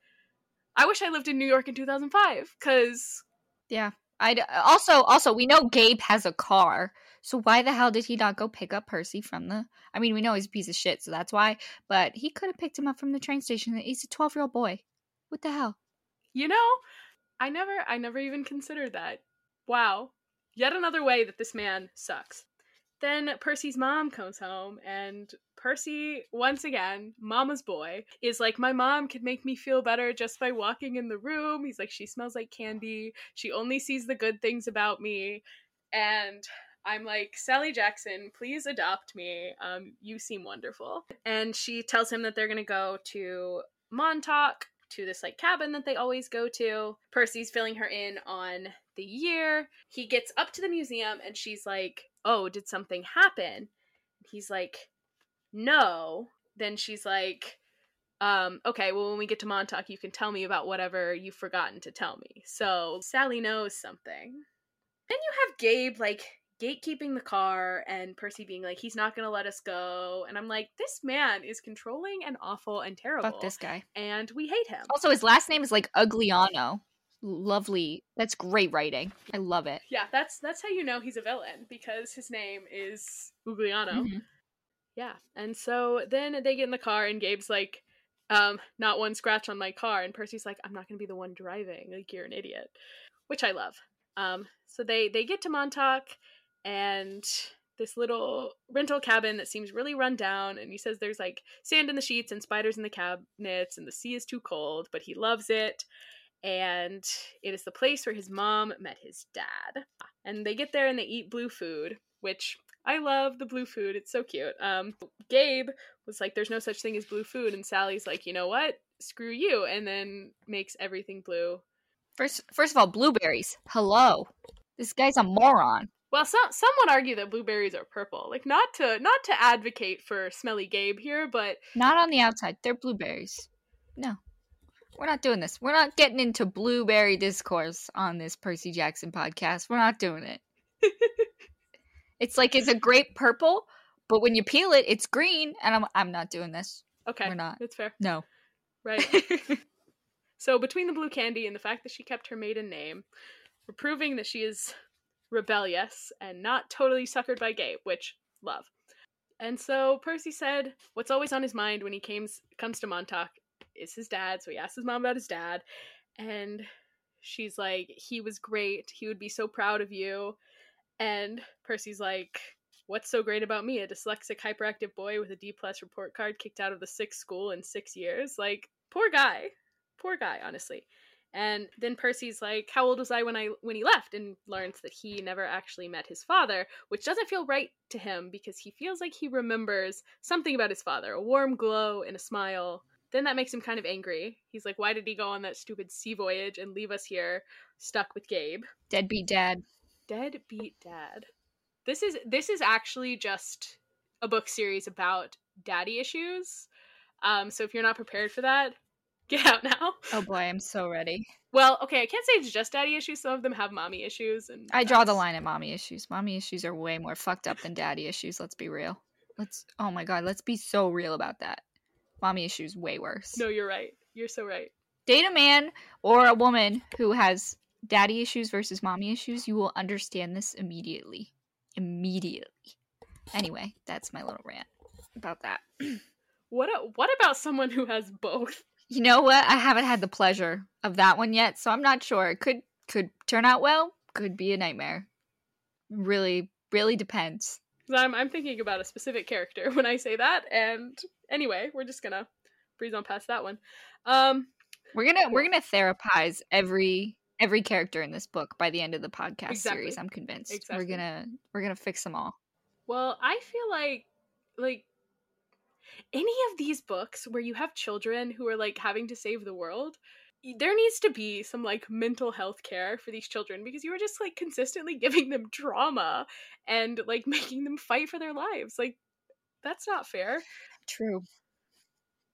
I wish I lived in New York in 2005 because Yeah. I also also we know Gabe has a car, So why the hell did he not go pick up Percy from the? I mean, we know he's a piece of shit, so that's why. But he could have picked him up from the train station. He's a twelve-year-old boy. What the hell? You know, I never, I never even considered that. Wow, yet another way that this man sucks. Then Percy's mom comes home, and Percy, once again, mama's boy, is like, My mom could make me feel better just by walking in the room. He's like, She smells like candy. She only sees the good things about me. And I'm like, Sally Jackson, please adopt me. Um, you seem wonderful. And she tells him that they're going to go to Montauk to this like cabin that they always go to. Percy's filling her in on the year. He gets up to the museum and she's like, "Oh, did something happen?" He's like, "No." Then she's like, um, okay, well, when we get to Montauk, you can tell me about whatever you've forgotten to tell me. So Sally knows something. Then you have Gabe, like, gatekeeping the car and Percy being like, he's not going to let us go. And I'm like, this man is controlling and awful and terrible. Fuck this guy. And we hate him. Also, his last name is like Ugliano. Lovely. That's great writing. I love it. Yeah, that's that's how you know he's a villain because his name is Ugliano. Mhm. Yeah. And so then they get in the car and Gabe's like, um, not one scratch on my car. And Percy's like, I'm not gonna be the one driving. Like you're an idiot. Which I love. Um, so they they get to Montauk and this little rental cabin that seems really run down and he says there's like sand in the sheets and spiders in the cabinets and the sea is too cold, but he loves it. And it is the place where his mom met his dad. And they get there and they eat blue food, which I love the blue food. It's so cute. Um, Gabe was like, "There's no such thing as blue food," and Sally's like, "You know what? Screw you!" And then makes everything blue. First, first of all, blueberries. Hello. This guy's a moron. Well, some some would argue that blueberries are purple. Like not to not to advocate for smelly Gabe here, but Not on the outside. They're blueberries. No. We're not doing this. We're not getting into blueberry discourse on this Percy Jackson podcast. We're not doing it. it's like it's a grape purple, but when you peel it, it's green, and I'm I'm not doing this. okay, We're not. That's fair, No. right? so between the blue candy and the fact that she kept her maiden name, we're proving that she is rebellious and not totally suckered by Gabe, which love. And so Percy said what's always on his mind when he comes comes to Montauk is his dad. So he asked his mom about his dad, and she's like, "He was great. He would be so proud of you." And Percy's like, "What's so great about me? A dyslexic, hyperactive boy with a D plus report card, kicked out of the sixth school in six years. Like, poor guy, poor guy, honestly." And then Percy's like, "How old was I when I when he left?" and learns that he never actually met his father, which doesn't feel right to him because he feels like he remembers something about his father, a warm glow and a smile. Then that makes him kind of angry. He's like, "Why did he go on that stupid sea voyage and leave us here stuck with Gabe?" Deadbeat dad. Deadbeat dad. This is this is actually just a book series about daddy issues. Um, so if you're not prepared for that, get out now. Oh boy, I'm so ready. Well, okay, I can't say it's just daddy issues. Some of them have mommy issues, and I draw the line at mommy issues. Mommy issues are way more fucked up than daddy issues. Let's be real. Let's. Oh my god, let's be so real about that. Mommy issues way worse. No, you're right. You're so right. Date a man or a woman who has daddy issues versus mommy issues. You will understand this immediately. Immediately. Anyway, that's my little rant about that. What a, what about someone who has both? You know what? I haven't had the pleasure of that one yet, so I'm not sure. It could could turn out well. Could be a nightmare. Really, really depends. I'm I'm thinking about a specific character when I say that, and anyway, we're just gonna breeze on past that one. Um, We're gonna we're gonna therapize every every character in this book by the end of the podcast Exactly. series. I'm convinced. Exactly. We're gonna we're gonna fix them all. Well, I feel like like any of these books where you have children who are like having to save the world, there needs to be some like mental health care for these children because you are just like consistently giving them trauma and like making them fight for their lives. Like that's not fair. True.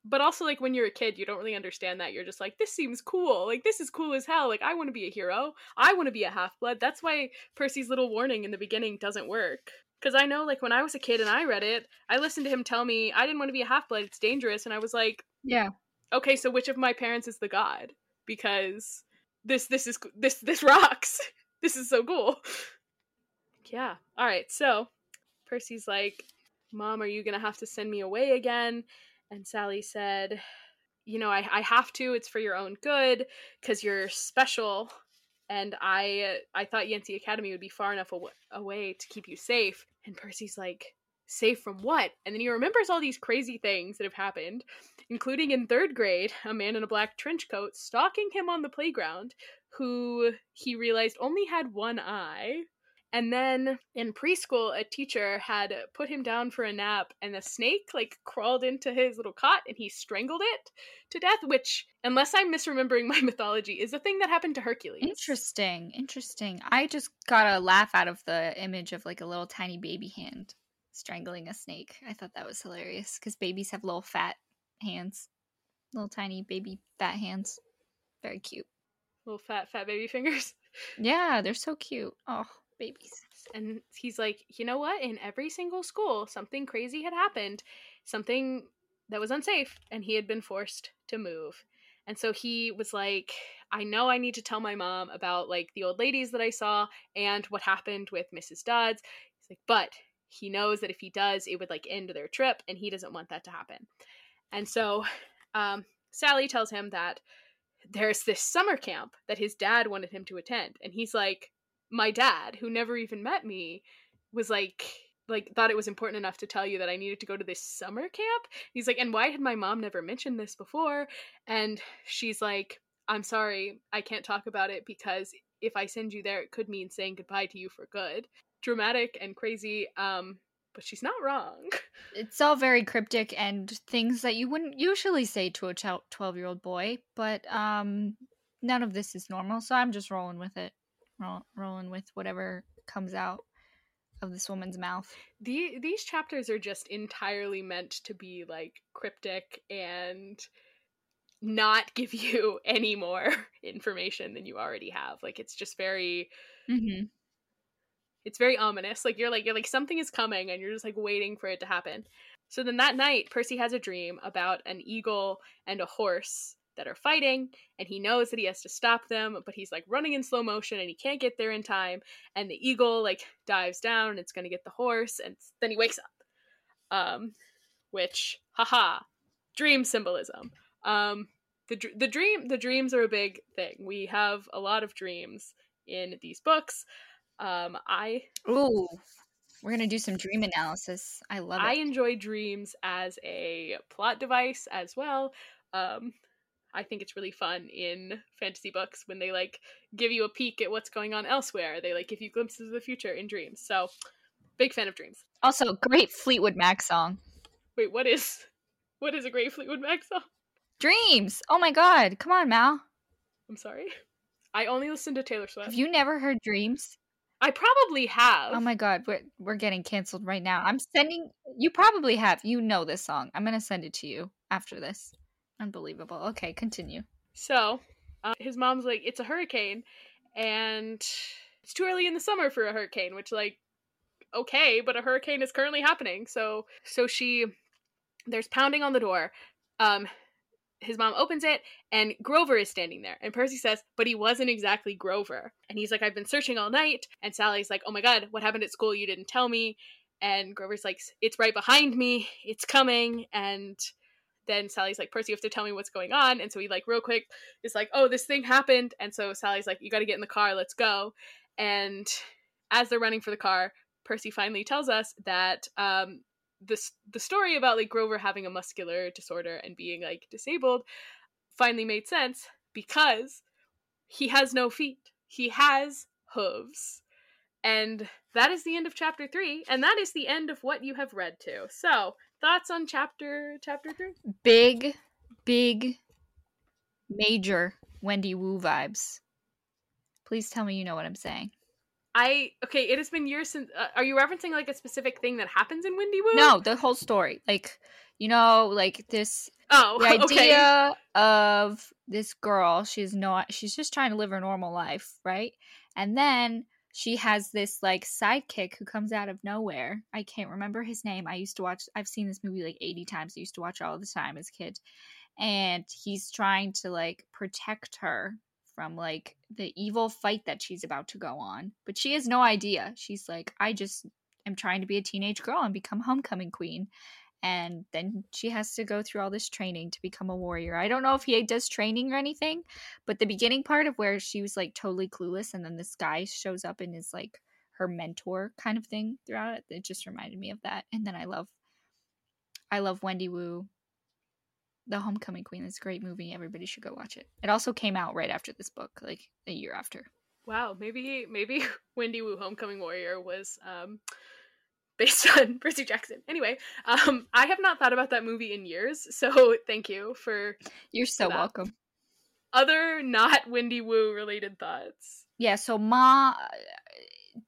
But also like when you're a kid, you don't really understand that. You're just like this seems cool. Like this is cool as hell. Like I want to be a hero. I want to be a half-blood. That's why Percy's little warning in the beginning doesn't work. Because I know, like, when I was a kid and I read it, I listened to him tell me I didn't want to be a half blood, it's dangerous. And I was like, Yeah. okay, so which of my parents is the god? Because this, this is, this, this rocks. this is so cool. Yeah. All right. So Percy's like, Mom, are you going to have to send me away again? And Sally said, You know, I, I have to. It's for your own good because you're special. And I I thought Yancey Academy would be far enough aw- away to keep you safe. And Percy's like, Safe from what? And then he remembers all these crazy things that have happened, including in third grade, a man in a black trench coat stalking him on the playground who he realized only had one eye. And then in preschool, a teacher had put him down for a nap, and a snake like crawled into his little cot, and he strangled it to death. Which, unless I'm misremembering my mythology, is a thing that happened to Hercules. Interesting. Interesting. I just got a laugh out of the image of like a little tiny baby hand strangling a snake. I thought that was hilarious because babies have little fat hands, little tiny baby fat hands. Very cute. Little fat, fat baby fingers. Yeah, they're so cute. Oh, babies. And he's like, you know what? In every single school, something crazy had happened, something that was unsafe, and he had been forced to move. And so he was like, I know I need to tell my mom about like the old ladies that I saw and what happened with Mrs. Dodds. He's like, but he knows that if he does, it would like end their trip, and he doesn't want that to happen. And so um, Sally tells him that there's this summer camp that his dad wanted him to attend, and he's like, my dad, who never even met me, was like like thought it was important enough to tell you that I needed to go to this summer camp. He's like, and why had my mom never mentioned this before? And she's like, I'm sorry, I can't talk about it because if I send you there, it could mean saying goodbye to you for good. Dramatic and crazy, um, but she's not wrong. It's all very cryptic and things that you wouldn't usually say to a 12 year old boy, but um, none of this is normal, so I'm just rolling with it. Roll, rolling with whatever comes out of this woman's mouth. The these chapters are just entirely meant to be like cryptic and not give you any more information than you already have. Like it's just very Mm-hmm. it's very ominous. Like you're like you're like something is coming and you're just like waiting for it to happen. So then that night Percy has a dream about an eagle and a horse that are fighting and he knows that he has to stop them but he's like running in slow motion and he can't get there in time and the eagle like dives down and it's going to get the horse and then he wakes up. Um which haha dream symbolism. Um the the dream the dreams are a big thing. We have a lot of dreams in these books. Um i Ooh, we're gonna do some dream analysis. I love I enjoy dreams as a plot device as well. Um, I think it's really fun in fantasy books when they like give you a peek at what's going on elsewhere. They like give you glimpses of the future in dreams. So, big fan of dreams. also, great Fleetwood Mac song. Wait, what is what is a great Fleetwood Mac song? Dreams. Oh my God! Come on, Mal. I'm sorry. I only listen to Taylor Swift. Have you never heard Dreams? I probably have. Oh my God, we're we're getting canceled right now. I'm sending. You probably have. You know this song. I'm gonna send it to you after this. Unbelievable. Okay, continue. So, uh, his mom's like, it's a hurricane, and it's too early in the summer for a hurricane, which, like, okay, but a hurricane is currently happening. So, so she, there's pounding on the door. Um, his mom opens it, and Grover is standing there. And Percy says, but he wasn't exactly Grover. And he's like, I've been searching all night. And Sally's like, oh my god, what happened at school? You didn't tell me. And Grover's like, it's right behind me. It's coming. And then Sally's like, Percy, you have to tell me what's going on. And so he, like, real quick is like, oh, this thing happened. And so Sally's like, you got to get in the car. Let's go. And as they're running for the car, Percy finally tells us that um, this the story about like Grover having a muscular disorder and being like disabled finally made sense because he has no feet. He has hooves. And that is the end of chapter 3 and that is the end of what you have read to. So, thoughts on chapter chapter 3? Big, big, major Wendy Wu vibes. Please tell me you know what I'm saying. I okay, it has been years since uh, are you referencing like a specific thing that happens in Wendy Wu? No, the whole story. Like, you know, like this Oh, the okay. idea of this girl she's not she's just trying to live her normal life right and then she has this like sidekick who comes out of nowhere i can't remember his name i used to watch i've seen this movie like 80 times i used to watch it all the time as a kid and he's trying to like protect her from like the evil fight that she's about to go on. But she has no idea. She's like, I just am trying to be a teenage girl and become homecoming queen. And then she has to go through all this training to become a warrior. I don't know if he does training or anything, but the beginning part of where she was like totally clueless and then this guy shows up and is like her mentor kind of thing throughout it, it just reminded me of that. And then I love I love Wendy Wu the Homecoming Queen is a great movie. Everybody should go watch it. It also came out right after this book, like a year after. Wow, maybe maybe Wendy Wu Homecoming Warrior was um based on Percy Jackson. Anyway, um I have not thought about that movie in years, so thank you for You're so for welcome. Other not Wendy Wu related thoughts. Yeah, so Ma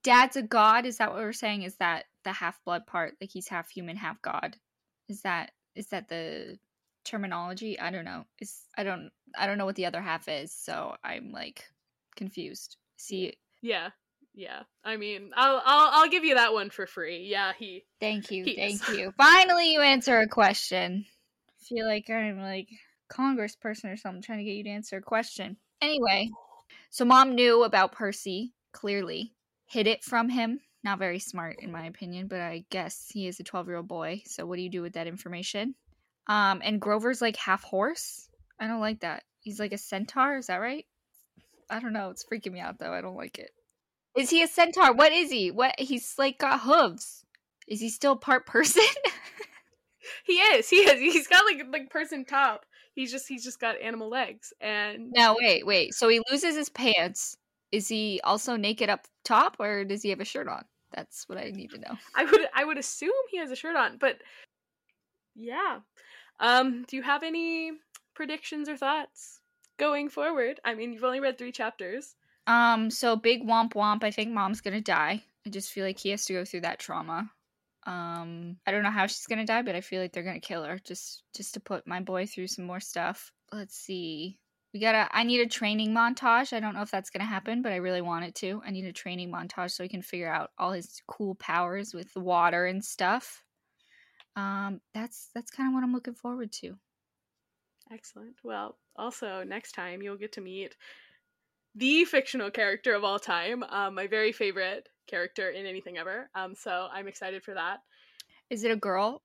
Dad's a god, is that what we're saying? Is that the half blood part? Like he's half human, half god? Is that is that the terminology. I don't know. It's I don't I don't know what the other half is, so I'm like confused. See Yeah. Yeah. I mean, I'll I'll I'll give you that one for free. Yeah, he Thank you. he Thank is. you. Finally you answer a question. I feel like I'm like congressperson or something trying to get you to answer a question. Anyway, so mom knew about Percy, clearly. Hid it from him. Not very smart in my opinion, but I guess he is a 12-year-old boy. So what do you do with that information? Um, and Grover's like half horse. I don't like that. He's like a centaur. Is that right? I don't know. It's freaking me out though. I don't like it. Is he a centaur? What is he? What? He's like got hooves. Is he still part person? he is. He is. He's got like like person top. He's just he's just got animal legs and no, wait, wait. So he loses his pants. Is he also naked up top, or does he have a shirt on? That's what I need to know. I would I would assume he has a shirt on, but yeah. Um, do you have any predictions or thoughts going forward? I mean, you've only read three chapters. Um, so big womp womp. I think mom's gonna die. I just feel like he has to go through that trauma. Um, I don't know how she's gonna die, but I feel like they're gonna kill her just just to put my boy through some more stuff. Let's see. We gotta. I need a training montage. I don't know if that's gonna happen, but I really want it to. I need a training montage so he can figure out all his cool powers with the water and stuff. Um, that's that's kind of what I'm looking forward to. Excellent. Well, also next time you'll get to meet the fictional character of all time, um, my very favorite character in anything ever. Um, so I'm excited for that. Is it a girl?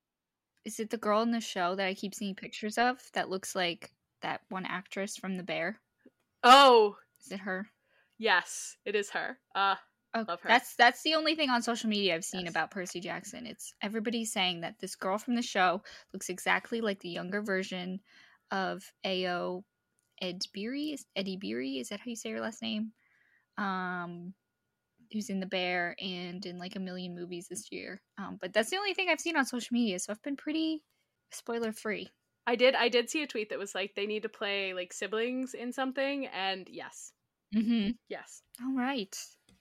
Is it the girl in the show that I keep seeing pictures of that looks like that one actress from The Bear? Oh, Is it her? yes, it is her. Uh, Oh, Love her. that's that's the only thing on social media I've seen Yes. about Percy Jackson. It's everybody saying that this girl from the show looks exactly like the younger version of Ayo Edebiri. Is Eddie Beery? Is that how you say her last name? Um, who's in the Bear and in like a million movies this year. Um, but that's the only thing I've seen on social media, so I've been pretty spoiler free. I did I did see a tweet that was like they need to play like siblings in something, and yes, Mm-hmm. yes. All right.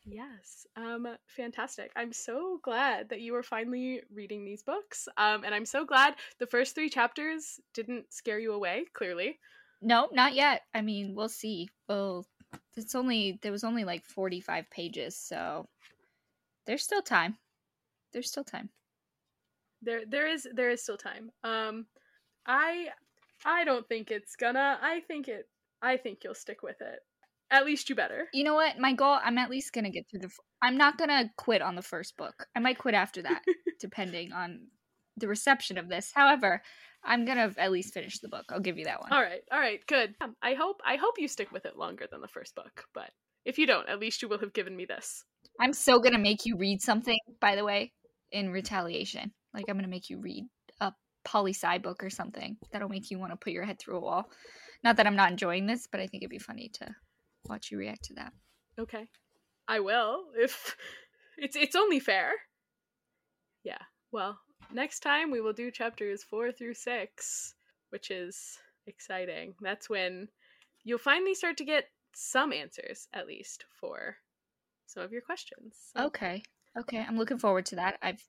Yes. Um fantastic. I'm so glad that you are finally reading these books. Um and I'm so glad the first 3 chapters didn't scare you away, clearly. No, not yet. I mean, we'll see. Well, it's only there was only like 45 pages, so there's still time. There's still time. There there is there is still time. Um I I don't think it's gonna. I think it I think you'll stick with it. At least you better. You know what? My goal, I'm at least to get through the I'm not to quit on the first book. I might quit after that depending on the reception of this. However, I'm going to at least finish the book. I'll give you that one. All right. All right. Good. Um, I hope I hope you stick with it longer than the first book, but if you don't, at least you will have given me this. I'm so going to make you read something, by the way, in retaliation. Like I'm going to make you read a poli sci book or something that'll make you want to put your head through a wall. Not that I'm not enjoying this, but I think it'd be funny to watch you react to that. Okay. I will if it's it's only fair. Yeah. Well, next time we will do chapters 4 through 6, which is exciting. That's when you'll finally start to get some answers at least for some of your questions. So- Okay. Okay. I'm looking forward to that. I've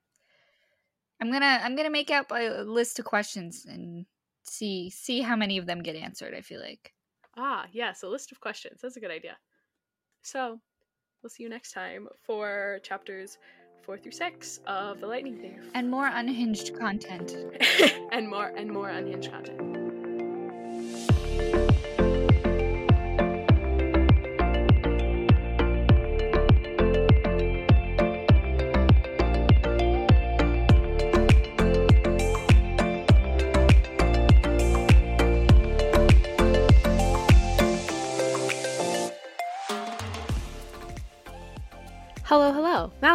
I'm going to I'm to make up a list of questions and see see how many of them get answered, I feel like. Ah, yes, a list of questions. That's a good idea. So, we'll see you next time for chapters 4 through 6 of The Lightning Thief. And more unhinged content. and more and more unhinged content.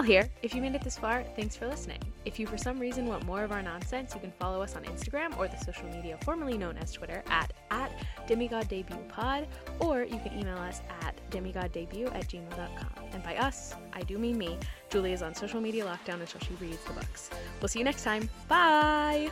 Hello. Here. If you made it this far, thanks for listening. If you for some reason want more of our nonsense, you can follow us on Instagram or the social media formerly known as Twitter at, at demigoddebutpod, or you can email us at demigoddebut at gmail.com. And by us, I do mean me. Julie is on social media lockdown until she reads the books. We'll see you next time. Bye!